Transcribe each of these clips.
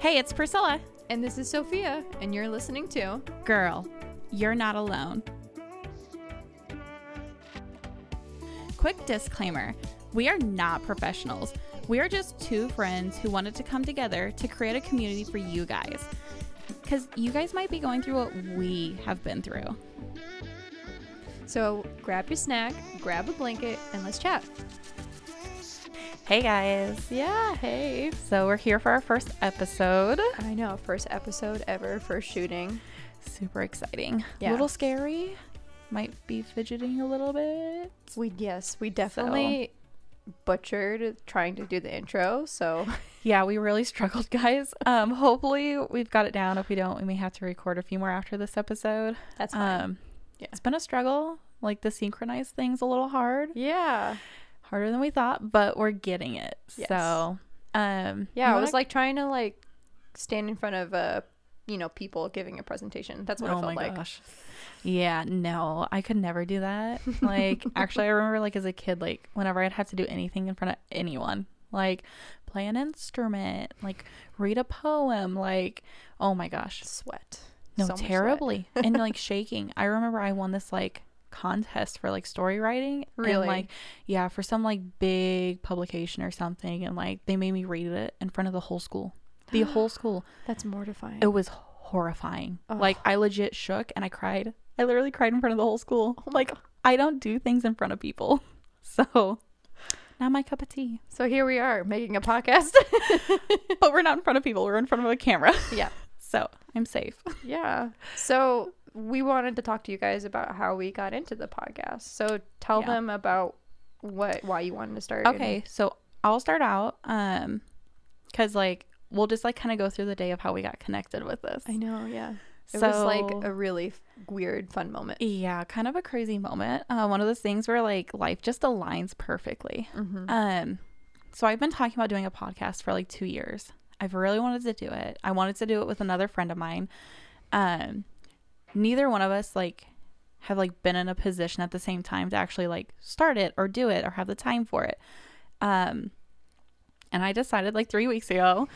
Hey, it's Priscilla. And this is Sofia, and you're listening to Girl, you're not alone. Quick disclaimer we are not professionals. We are just two friends who wanted to come together to create a community for you guys. Because you guys might be going through what we have been through. So grab your snack, grab a blanket, and let's chat. Hey guys. Yeah, hey. So we're here for our first episode. I know, first episode ever, first shooting. Super exciting. Yeah. A little scary. Might be fidgeting a little bit. We yes, we definitely butchered trying to do the intro, so Yeah, we really struggled, guys. Um, hopefully we've got it down. If we don't, we may have to record a few more after this episode. that's fine. Um, Yeah. it's been a struggle. Like the synchronized thing's a little hard, yeah. Harder than we thought, but we're getting it. Yes. So, um, Yeah, I was like trying to like stand in front of uh you know, people giving a presentation. That's what oh it felt my like. gosh. Yeah, no, I could never do that. Like, actually, I remember like as a kid, like whenever I'd have to do anything in front of anyone, like play an instrument, like read a poem, like, oh my gosh, Sweat. No, So sweat. terribly. and like shaking. I remember I won this like contest for like story writing. Really? And like yeah, for some like big publication or something and like they made me read it in front of the whole school. The whole school. That's mortifying. It was horrifying. Ugh. Like I legit shook and I cried. I literally cried in front of the whole school. Oh like God. I don't do things in front of people. So not my cup of tea. So here we are making a podcast. But we're not in front of people. We're in front of a camera. yeah. So I'm safe. Yeah. So we wanted to talk to you guys about how we got into the podcast. So tell Yeah. them about what why you wanted to start. and- Okay, so I'll start out um cuz like we'll just like kind of go through the day of how we got connected with this. I know, yeah. It so, was like a really f- weird fun moment. yeah, kind of a crazy moment. Uh, one of those things where like life just aligns perfectly. Mm-hmm. Um so I've been talking about doing a podcast for like 2 years. I've really wanted to do it. I wanted to do it with another friend of mine. Um neither one of us like have like been in a position at the same time to actually like start it or do it or have the time for it. Um and I decided like 3 weeks ago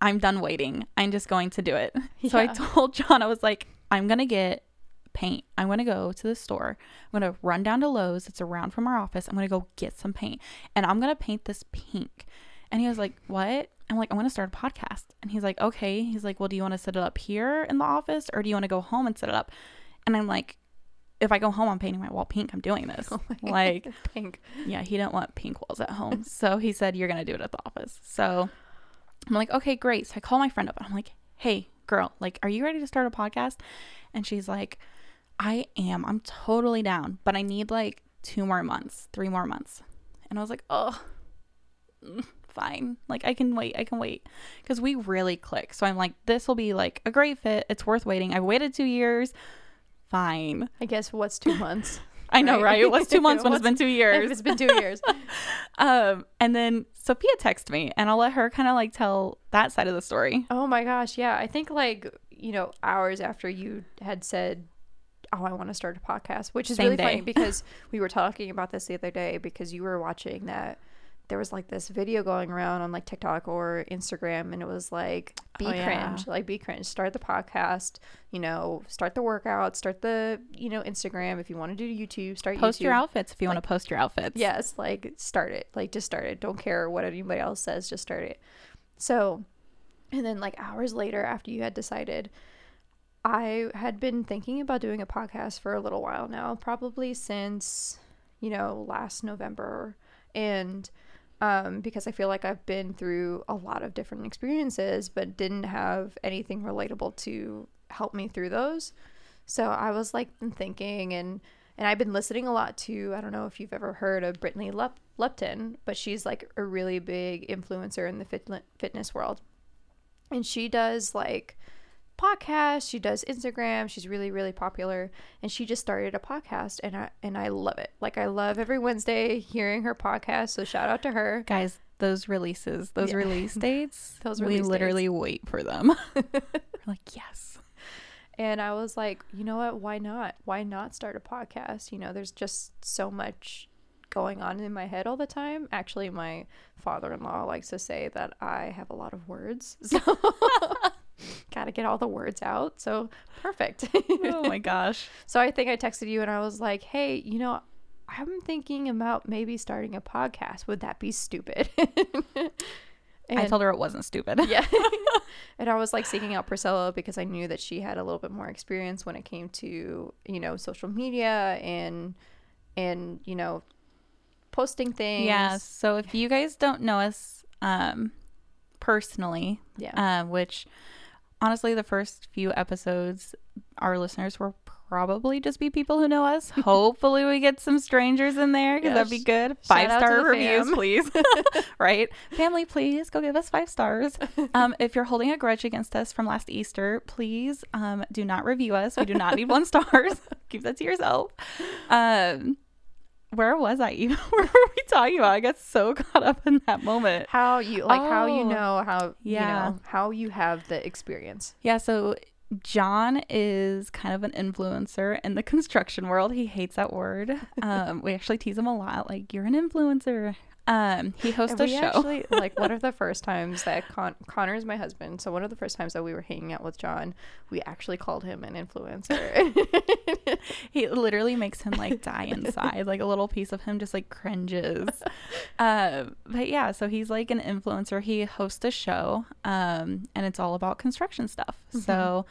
I'm done waiting. I'm just going to do it. So I told John I was like I'm going to get paint. I'm going to go to the store. I'm going to run down to Lowe's. It's around from our office. I'm going to go get some paint and I'm going to paint this pink. And he was like, "What?" I'm like, I want to start a podcast." And he's like, "Okay." He's like, "Well, do you want to set it up here in the office or do you want to go home and set it up?" And I'm like, "If I go home, I'm painting my wall pink. I'm doing this." Oh like, pink. yeah, he didn't want pink walls at home. So he said, You're going to do it at the office. So I'm like, Okay, great. So I call my friend up and I'm like, Hey, girl, like, are you ready to start a podcast? And she's like, I am. I'm totally down, but I need like two more months, three more months. And I was like, Oh, fine. Like, I can wait. I can wait. Because we really click. So I'm like, This will be like a great fit. It's worth waiting. I've waited two years. Fine. I guess what's two months? I know, Right. right? It was two months when it's been two years. it's been two years. Um, and then Sofia texted me, and I'll let her kind of like tell that side of the story. Oh my gosh, yeah. I think like, you know, hours after you had said, Oh, I want to start a podcast, which is Same really day. funny because we were talking about this the other day because you were watching that there was like this video going around on like TikTok or Instagram and it was like oh, be Oh, yeah. cringe, like be cringe, start the podcast, you know, start the workout, start the, you know, Instagram if you want to do YouTube, start Post YouTube. your outfits if you want to post your outfits. Yes, like start it. Like just start it. Don't care what anybody else says, just start it. So, and then like hours later after you had decided, I had been thinking about doing a podcast for a little while now, probably since, you know, last November. And um, because I feel like I've been through a lot of different experiences, but didn't have anything relatable to help me through those. So I was like thinking and and I've been listening a lot to I don't know if you've ever heard of Brittany Lep- Lupton, but she's like a really big influencer in the fit- fitness world. And she does like podcasts, she does Instagram, she's really really popular and she just started a podcast and I and I love it. Like I love every Wednesday hearing her podcast, so shout out to her. Guys, those releases, those Yeah. release dates, Those we release literally wait for them. We're like, yes. And I was like, you know what? Why not? Why not start a podcast? You know, there's just so much going on in my head all the time. Actually, my father-in-law likes to say that I have a lot of words. So got to get all the words out. So perfect. oh my gosh. So I think I texted you and I was like, "Hey, you know, I'm thinking about maybe starting a podcast. Would that be stupid?" I told her it wasn't stupid. yeah. and I was like seeking out Priscilla because I knew that she had a little bit more experience when it came to, you know, social media and and, you know, posting things. Yeah. So if you guys don't know us um personally, Yeah. uh, which honestly the first few episodes our listeners will probably just be people who know us. Hopefully we get some strangers in there because that'd be good. Five out to star reviews, fam. please. right? Family, please go give us five stars. Um, if you're holding a grudge against us from last Easter, please um, do not review us. We do not need one stars. Keep that to yourself. Um, where was I even? where were we talking about? I got so caught up in that moment. how you like how you Oh. know how Yeah. you know how you have the experience. Yeah, so John is kind of an influencer in the construction world. He hates that word. Um, we actually tease him a lot, like you're an influencer. Um, he hosts And a we show. actually like one of the first times that Con- Connor is my husband. So one of the first times that we were hanging out with John, we actually called him an influencer. he literally makes him like die inside. like a little piece of him just like cringes. Um, but yeah, so he's like an influencer. He hosts a show, um, and it's all about construction stuff. So,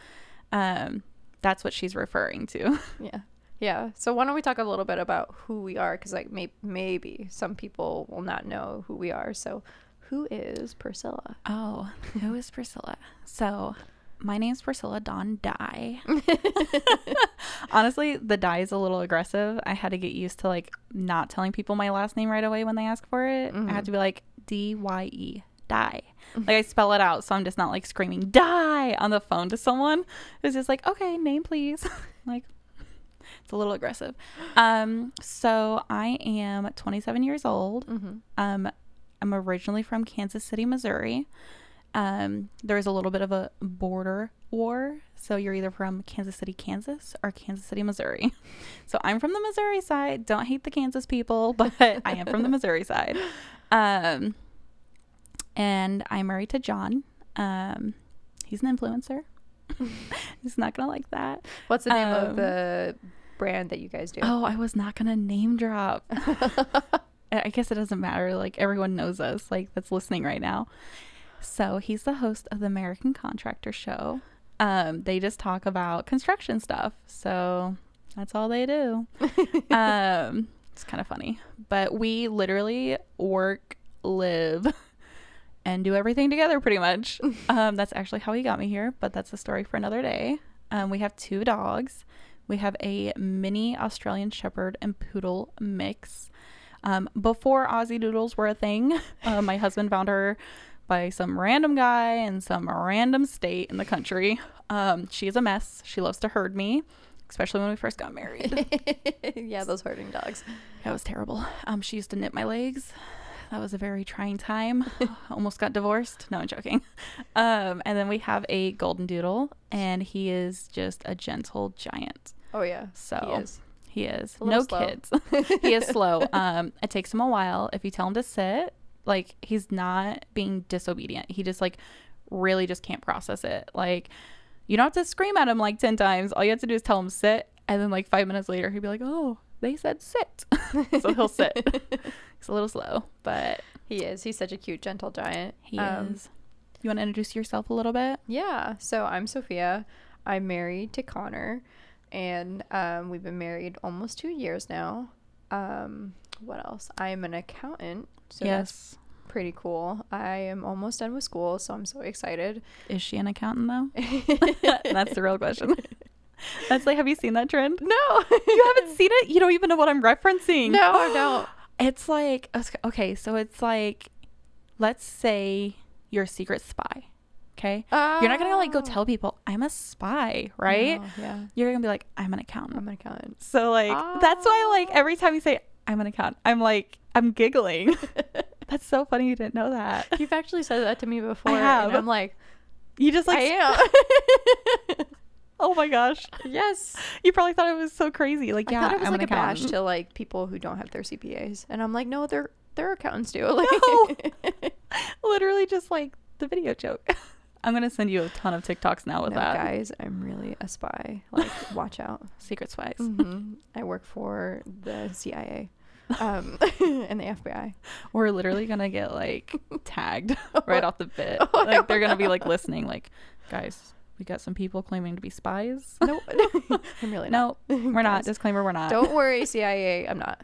um, that's what she's referring to. yeah. Yeah. So why don't we talk a little bit about who we are? Because like may- maybe some people will not know who we are. So who is Priscilla? Oh, who is Priscilla? So, my name's Priscilla Dawn Die. Honestly, the die is a little aggressive. I had to get used to like not telling people my last name right away when they ask for it. I had mm-hmm. to be like D Y E die. Mm-hmm. Like I spell it out, so I'm just not like screaming die on the phone to someone. It's just like, okay, name please. like it's a little aggressive. Um, so I am 27 years old. Mm-hmm. Um, I'm originally from Kansas City, Missouri. Um, there is a little bit of a border war. So you're either from Kansas City, Kansas or Kansas City, Missouri. So I'm from the Missouri side. Don't hate the Kansas people, but I am from the Missouri side. Um, and I'm married to John. Um, he's an influencer. he's not going to like that. What's the name Um, of the brand that you guys do? Oh, I was not gonna name drop. I guess it doesn't matter. Like everyone knows us, like that's listening right now. So he's the host of the American Contractor Show. Um, they just talk about construction stuff. So that's all they do. um, it's kind of funny, but we literally work, live, and do everything together pretty much. Um, that's actually how he got me here, but that's a story for another day. Um, we have two dogs. We have a mini Australian Shepherd and Poodle mix. Um, before Aussie Doodles were a thing, uh, my husband found her by some random guy in some random state in the country. Um, she is a mess. She loves to herd me, especially when we first got married. yeah, those herding dogs. That was terrible. Um, she used to nip my legs. That was a very trying time. Almost got divorced. No, I'm joking. Um, and then we have a golden doodle, and he is just a gentle giant. Oh yeah, So he is. he is. No slow. kids. he is slow. Um, it takes him a while. If you tell him to sit, like he's not being disobedient. He just like really just can't process it. Like you don't have to scream at him like ten times. All you have to do is tell him sit, and then like five minutes later he'd be like, "Oh, they said sit," so he'll sit. he's a little slow, but He is. He's such a cute, gentle giant. he Um, is. You want to introduce yourself a little bit? Yeah. So I'm Sofia. I'm married to Connor, and um, we've been married almost two years now. Um, what else? I am an accountant, so that's yes. pretty cool. I am almost done with school, so I'm so excited. Is she an accountant though? That's the real question. That's like, have you seen that trend? No, You haven't seen it? You don't even know what I'm referencing. No, I don't. It's like, okay, so it's like, let's say you're a secret spy. Okay. You're not going to like go Oh. tell people, I'm a spy, right? No, yeah, You're going to be like, I'm an accountant. I'm an accountant. so, like, that's why, like, Oh. every time you say, I'm an accountant, I'm like, I'm giggling. that's so funny you didn't know that. You've actually said that to me before. have. And I'm like, You just like, I am. oh my gosh. yes. You probably thought it was so crazy. Like, I yeah, thought it was I'm like a bash to like people who don't have their CPAs, and I'm like, no, they're they're accountants too. Like, Literally just like the video joke. I'm gonna send you a ton of TikToks now with no, that. guys, I'm really a spy. Like, watch out. Secret spies. hmm I work for the CIA, um, and the FBI. We're literally gonna get like tagged right off the bit. Oh, like they're gonna be like listening, like, guys, we got some people claiming to be spies. No, I'm really not. No, we're not. Disclaimer, we're not. Don't worry, CIA. I'm not.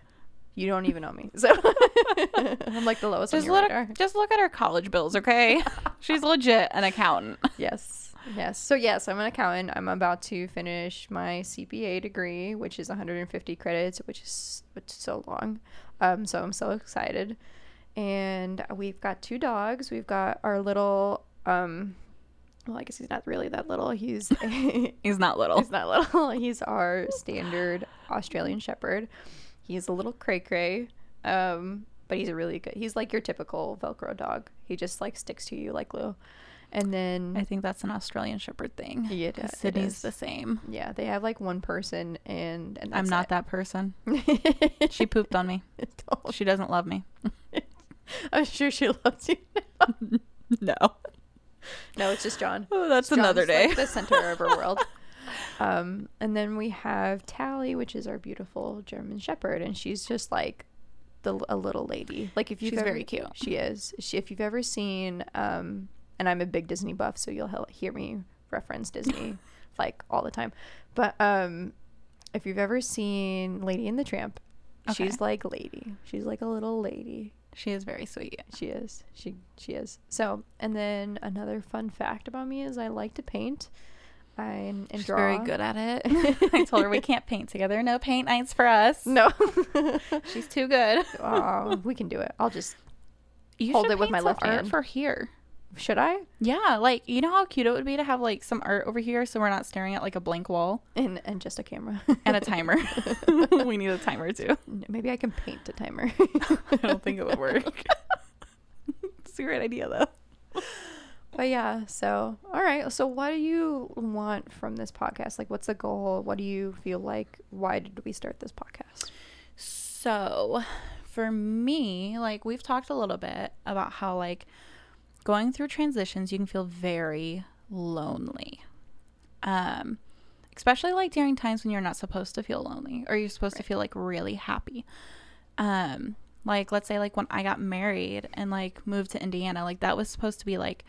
You don't even know me, so I'm like the lowest on just look radar. just look at her college bills, okay? She's legit an accountant. Yes. Yes. So yes, I'm an accountant. I'm about to finish my CPA degree, which is 150 credits, which is which is so long. Um, so I'm so excited. And we've got two dogs. We've got our little um well, I guess he's not really that little. He's He's not little. he's not little. He's our standard Australian shepherd. He's a little cray cray. Um, but he's a really good. He's like your typical Velcro dog. He just like sticks to you like glue. And then I think that's an Australian Shepherd thing. Yeah, it it Sydney's the same. Yeah, they have like one person, and, and I'm not that person. She pooped on me. She doesn't love me. I'm sure she loves you. No. No, it's just John. Oh, that's John's, another day. like, the center of her world. Um, and then we have Tally, which is our beautiful German Shepherd, and she's just like the a little lady. Like if you've She's ever, very cute. She is. She, if you've ever seen, um, and I'm a big Disney buff, so you'll he- hear me reference Disney like all the time. But um, if you've ever seen Lady and the Tramp, Okay. she's like lady. She's like a little lady. She is very sweet. She is. She she is. So, and then another fun fact about me is I like to paint. I and She's draw. very good at it. I told her we can't paint together. No paint nights for us. No. She's too good. oh, we can do it. I'll just You Hold it with my left hand. for here. should I? Yeah, like you know how cute it would be to have like some art over here, so we're not staring at like a blank wall And and just a camera. and a timer. we need a timer too. Maybe I can paint a timer. I don't think it would work. it's a great idea though. But yeah, so all right. So what do you want from this podcast? Like what's the goal? What do you feel like why did we start this podcast? So, for me, like we've talked a little bit about how like going through transitions, you can feel very lonely. Um especially like during times when you're not supposed to feel lonely or you're supposed to feel like really happy. Um like let's say like when I got married and like moved to Indiana, like that was supposed to be like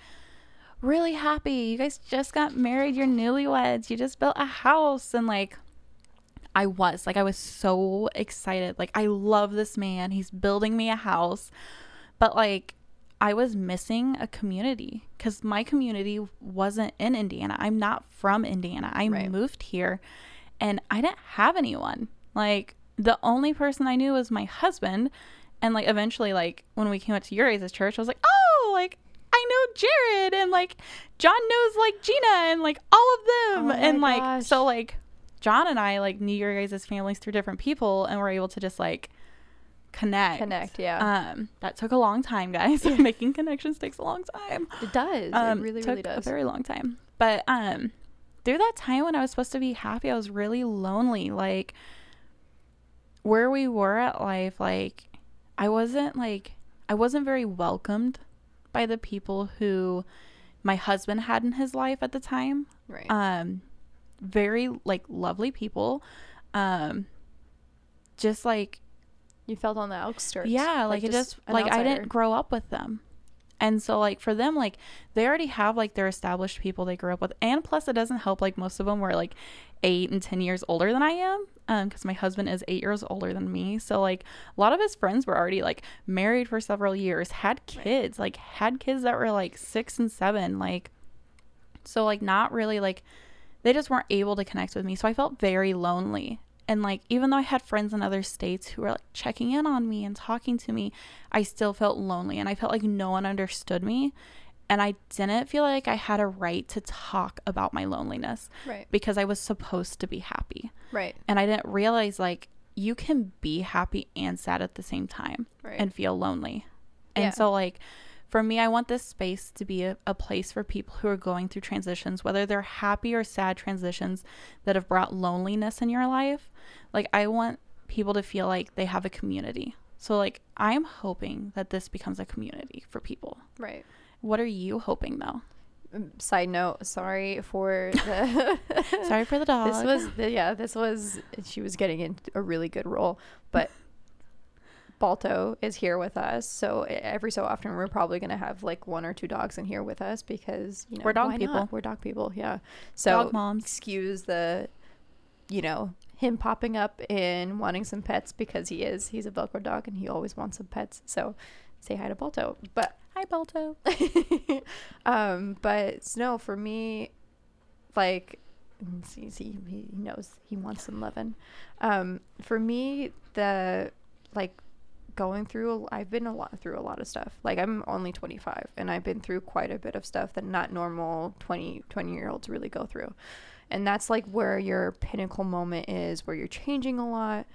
really happy. You guys just got married, you're newlyweds, you just built a house and like I was like I was so excited. Like I love this man. He's building me a house. But like I was missing a community cuz my community wasn't in Indiana. I'm not from Indiana. I Right. moved here and I didn't have anyone. Like the only person I knew was my husband and like eventually like when we came up to your guys' church, I was like, "Oh, like I know Jared and like John knows like Gina and like all of them." Oh and like gosh. so like John and I like knew your guys' families through different people and were able to just like connect. Connect, yeah. Um, that took a long time, guys. Making connections takes a long time. it does. Um, it really took really a very long time. But um, through that time when I was supposed to be happy, I was really lonely. Like where we were at life, like I wasn't like I wasn't very welcomed by the people who my husband had in his life at the time right. um very like lovely people um just like you felt on the outskirts. yeah like, it just like i didn't grow up with them and so like for them like they already have like their established people they grew up with. And plus it doesn't help like most of them were like eight and ten years older than i am um because my husband is eight years older than me. So like a lot of his friends were already like married for several years had kids like had kids that were like six and seven like so like not really like they just weren't able to connect with me. So i felt very lonely and like even though i had friends in other states who were like checking in on me and talking to me i still felt lonely and i felt like no one understood me and i didn't feel like i had a right to talk about my loneliness Right. because i was supposed to be happy Right. and i didn't realize like you can be happy and sad at the same time Right. and feel lonely. And Yeah. so like for me, I want this space to be a, a place for people who are going through transitions, whether they're happy or sad transitions that have brought loneliness in your life. Like, I want people to feel like they have a community. So, like, I'm hoping that this becomes a community for people. Right. What are you hoping, though? Um, Side note, sorry for the Sorry for the dog. This was the, yeah, this was she was getting in a really good role, but Balto is here with us, so every so often we're probably gonna have like one or two dogs in here with us because you know We're dog people. not? We're dog people, yeah. So dog moms. excuse the, you know, him popping up and wanting some pets because he is he's a Velcro dog and he always wants some pets. So say hi to Balto, but Hi, Balto. um, but no, for me, like, see, see, he knows he wants some loving. Um, for me, the like going through, I've been a lot through a lot of stuff. Like, I'm only 25, and I've been through quite a bit of stuff that not normal 20 20 year olds really go through, and that's like where your pinnacle moment is, where you're changing a lot.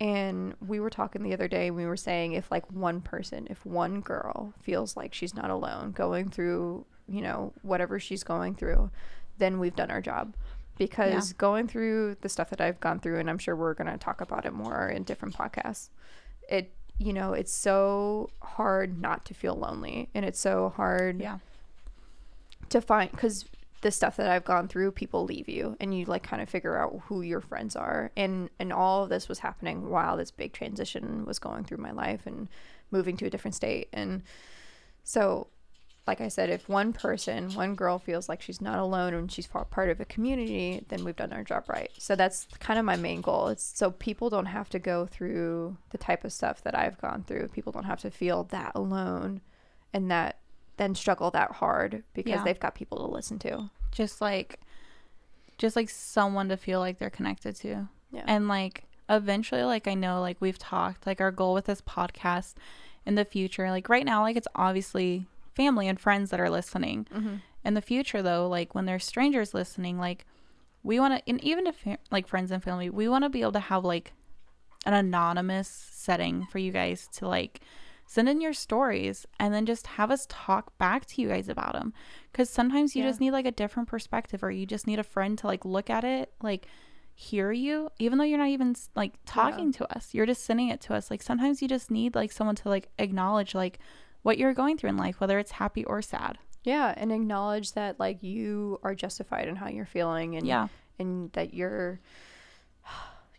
And we were talking the other day, and we were saying if like one person, if one girl feels like she's not alone going through, you know, whatever she's going through, then we've done our job. Because Yeah. going through the stuff that I've gone through, and I'm sure we're going to talk about it more in different podcasts, it, you know, it's so hard not to feel lonely. And it's so hard Yeah. to find because the stuff that I've gone through, people leave you, and you like kind of figure out who your friends are, and and all of this was happening while this big transition was going through my life and moving to a different state, and so. Like I said, if one person, one girl feels like she's not alone and she's part of a community, then we've done our job right. So that's kind of my main goal. It's so people don't have to go through the type of stuff that I've gone through. People don't have to feel that alone and that then struggle that hard because Yeah. they've got people to listen to. Just like, just like someone to feel like they're connected to. Yeah. And like eventually, like I know, like we've talked, like our goal with this podcast in the future, like right now, like it's obviously family and friends that are listening. mm-hmm. In the future, though, like when there's strangers listening, like we want to, and even if like friends and family, we want to be able to have like an anonymous setting for you guys to like send in your stories and then just have us talk back to you guys about them because sometimes you Yeah. just need like a different perspective or you just need a friend to like look at it like hear you even though you're not even like talking to us you're just sending it to us like sometimes you just need like someone to like acknowledge like what you're going through in life whether it's happy or sad Yeah, and acknowledge that like you are justified in how you're feeling and yeah and that you're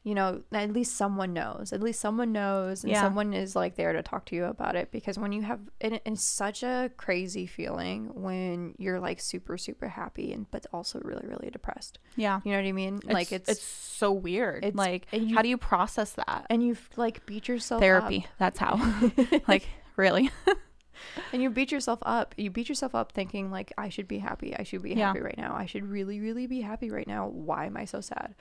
you know, at least someone knows. At least someone knows and Yeah. someone is like there to talk to you about it because when you have and it- it's such a crazy feeling when you're like super super happy and but also really really depressed. yeah You know what I mean? like it's, it's so weird it's- like you- how do you process that and you've like beat yourself up. therapy that's how like really And you beat yourself up. You beat yourself up thinking like I should be happy. I should be Yeah. happy right now. I should really really be happy right now. Why am I so sad?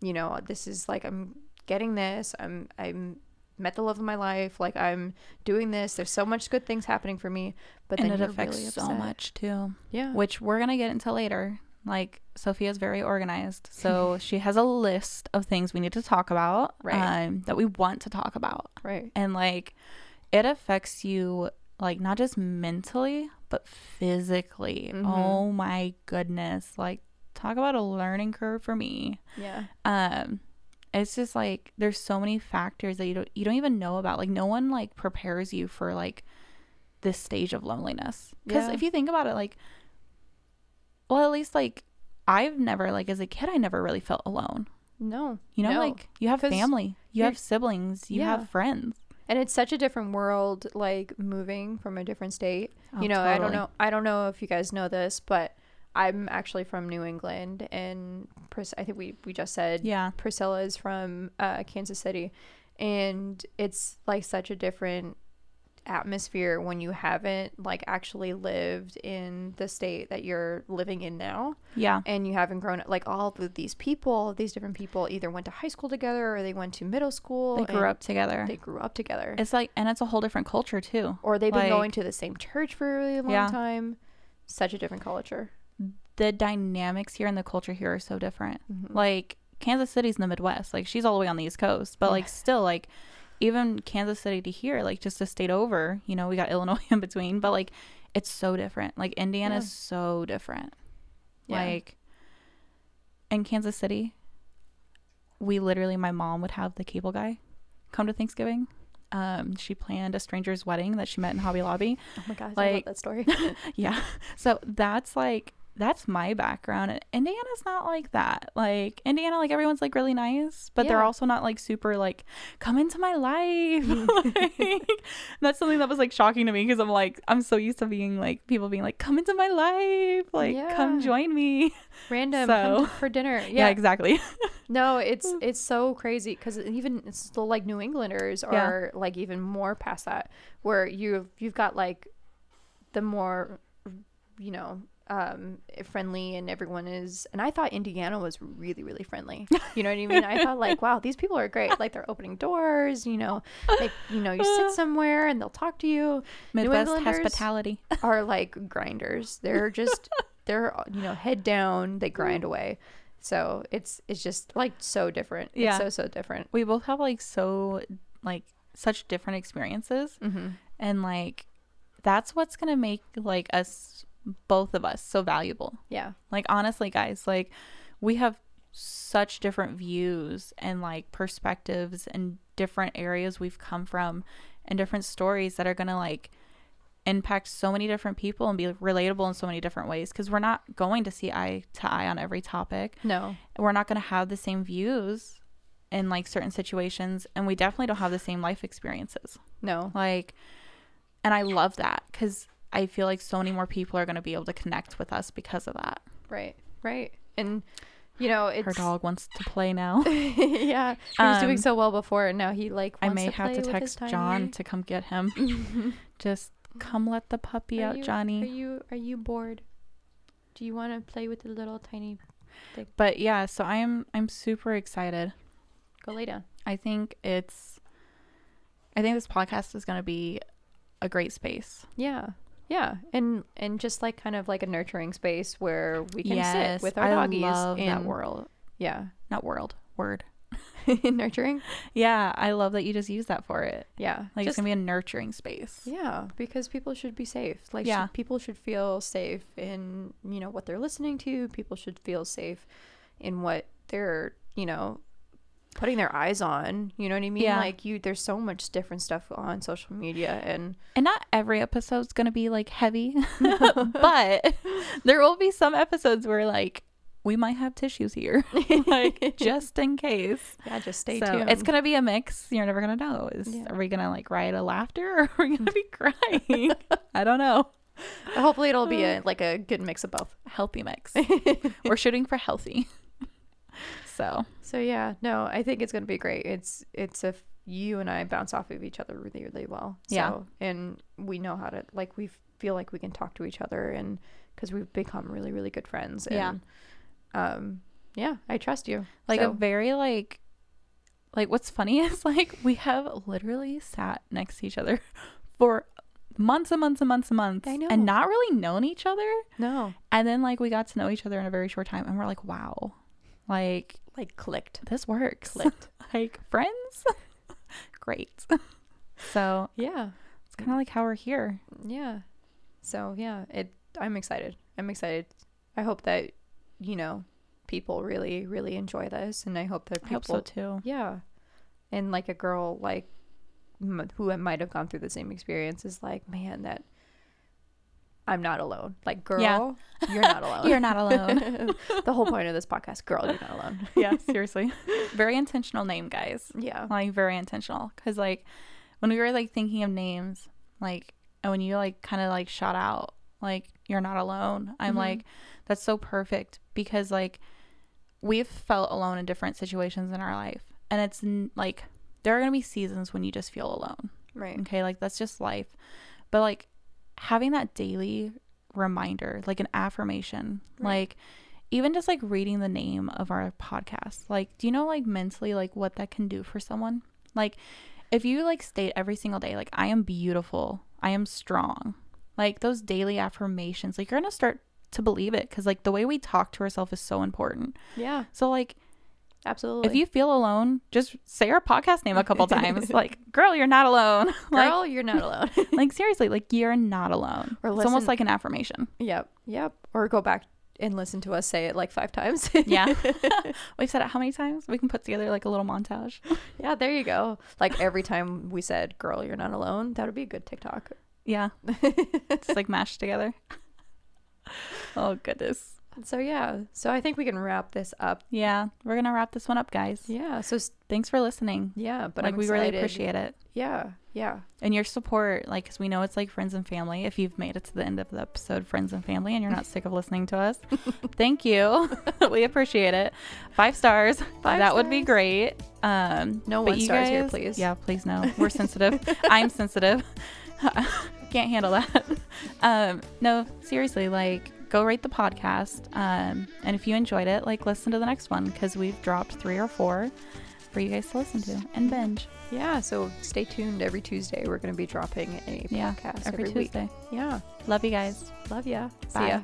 You know, this is like I'm getting this. I'm I'm met the love of my life. Like I'm doing this. There's so much good things happening for me, but and then it affects really so much too Yeah. which we're gonna get into later like sofia's very organized so she has a list of things we need to talk about Right. um, that we want to talk about Right. and like it affects you like not just mentally but physically Mhm. oh my goodness like talk about a learning curve for me Yeah. um it's just like there's so many factors that you don't you don't even know about like no one like prepares you for like this stage of loneliness because Yeah. if you think about it like well at least like i've never like as a kid i never really felt alone No. you know No. like you have family you have siblings you Yeah. have friends And it's such a different world, like moving from a different state. Oh, you know, I don't know. I don't know if you guys know this, but I'm actually from New England, and Pris- I think we we just said yeah Priscilla is from uh, Kansas City, and it's like such a different atmosphere when you haven't like actually lived in the state that you're living in now. Yeah. And you haven't grown up like all of these people these different people either went to high school together or they went to middle school they grew up together. they grew up together. It's like and it's a whole different culture too. Or they've been like- going to the same church for a really long Yeah. time. Such a different culture. The dynamics here and the culture here are so different. Mhm. like Kansas City's in the Midwest. Like she's all the way on the East Coast, but like still like even Kansas City to here, like just a state over, you know, we got Illinois in between, but like it's so different. Like Indiana Yeah. is so different. Yeah. Like in Kansas City, we literally my mom would have the cable guy come to Thanksgiving. Um, she planned a stranger's wedding that she met in Hobby Lobby. oh my gosh, I love that story. Yeah. So that's like that's my background. And Indiana's not like that. Like Indiana, like everyone's like really nice, but they're also not like super like come into my life. Mm. like, that's something that was like shocking to me because I'm like I'm so used to being like people being like come into my life, like come join me. Random So- come for dinner. Yeah, Yeah. exactly. No, it's it's so crazy because even it's still like New Englanders Yeah. are like even more past that, where you've you've got like the more you know um friendly and everyone is and i thought indiana was really really friendly you know what i mean i thought like wow these people are great like they're opening doors you know like you know you sit somewhere and they'll talk to you Midwest hospitality. are like grinders. They're just they're you know head down. They grind away. So it's it's just like so different. Yeah. It's so so different. We both have like so like such different experiences Mm-hmm. and like that's what's gonna make like us both of us so valuable Yeah. like honestly guys like we have such different views and like perspectives and different areas we've come from and different stories that are gonna like impact so many different people and be relatable in so many different ways because we're not going to see eye to eye on every topic No. we're not going to have the same views in like certain situations and we definitely don't have the same life experiences No. like and i love that because i feel like so many more people are going to be able to connect with us because of that Right. Right. And you know it's her dog wants to play now yeah. He was doing Um, so well before, and now he like. i may to have to text john to come get him just come let the puppy Are out you- Are johnny you are you bored? Do you want to play with the little tiny? but yeah so i'm i'm super excited Go lay down. i think it's i think this podcast is going to be a great space Yeah. Yeah, and and just like kind of like a nurturing space where we can yes sit with our i doggies. love that and- world Yeah, not world word In nurturing. Yeah, I love that you just use that for it. Yeah, Like it's gonna be a nurturing space. yeah, because people should be safe. Like, Yeah. should, people should feel safe in you know what they're listening to. People should feel safe in what they're you know putting their eyes on. You know what I mean? Yeah. Like you, there's so much different stuff on social media, and And not every episode's gonna be like heavy, but there will be some episodes where like we might have tissues here, like just in case. yeah, just stay so tuned. it's gonna be a mix. You're never gonna know. Is Yeah. are we gonna like riot a laughter or are we gonna be crying? I don't know. hopefully it'll be a like a good mix of both. Healthy mix. We're shooting for healthy. So So yeah, no, I think it's gonna be great. It's it's if you and I bounce off of each other really really well. So, Yeah. and we know how to like we feel like we can talk to each other and because we've become really really good friends. Yeah. Um. Yeah, I trust you. like So- a very like like what's funny is like we have literally sat next to each other for months and months and months and months I know. and not really known each other no and then like we got to know each other in a very short time and we're like wow like like clicked. this works Clicked. like friends great so Yeah, it's kind of like how we're here yeah. So yeah, it. I'm excited. I'm excited. I hope that you know people really really enjoy this, and I hope that i people hope so too Yeah. And like a girl like m- who might have gone through the same experience is like, man, that I'm not alone. Like, girl, Yeah. you're not alone. you're not alone the whole point of this podcast, girl, you're not alone. yeah seriously very intentional name guys Yeah. like very intentional because like when we were like thinking of names like and when you like kind of like shot out like you're not alone i'm Mhm. like that's so perfect because like we've felt alone in different situations in our life and it's n- like there are gonna be seasons when you just feel alone Right. okay like that's just life but like having that daily reminder like an affirmation Right. like even just like reading the name of our podcast like do you know like mentally like what that can do for someone like if you like state every single day like i am beautiful i am strong like those daily affirmations like you're gonna start to believe it because like the way we talk to ourselves is so important Yeah. so like Absolutely. If you feel alone, just say our podcast name a couple times. Like, girl, you're not alone. like, girl, you're not alone. like seriously, like you're not alone. Or it's almost like an affirmation. yep. Yep. Or go back and listen to us say it like five times. Yeah. We've said it how many times? We can put together like a little montage. yeah, there you go. Like every time we said, girl, you're not alone, that would be a good TikTok. Yeah. it's like mashed together. Oh goodness. So yeah. So I think we can wrap this up. Yeah. We're gonna wrap this one up, guys. Yeah. So s- Thanks for listening. yeah, but like I'm we really appreciate it. Yeah. Yeah. And your support, like, because we know it's like friends and family. If you've made it to the end of the episode, friends and family, and you're not sick of listening to us, thank you. we appreciate it. Five stars. Five that would be great. Um, No one stars here, please. Yeah, please no. We're sensitive. I'm sensitive. Can't handle that. Um, no, seriously, like, go rate the podcast. Um, and if you enjoyed it, like, listen to the next one because we've dropped three or four for you guys to listen to and binge. Yeah. So stay tuned. Every Tuesday, we're going to be dropping a Yeah, podcast every, every, week. Tuesday. Yeah. Love you guys. Love ya. See ya.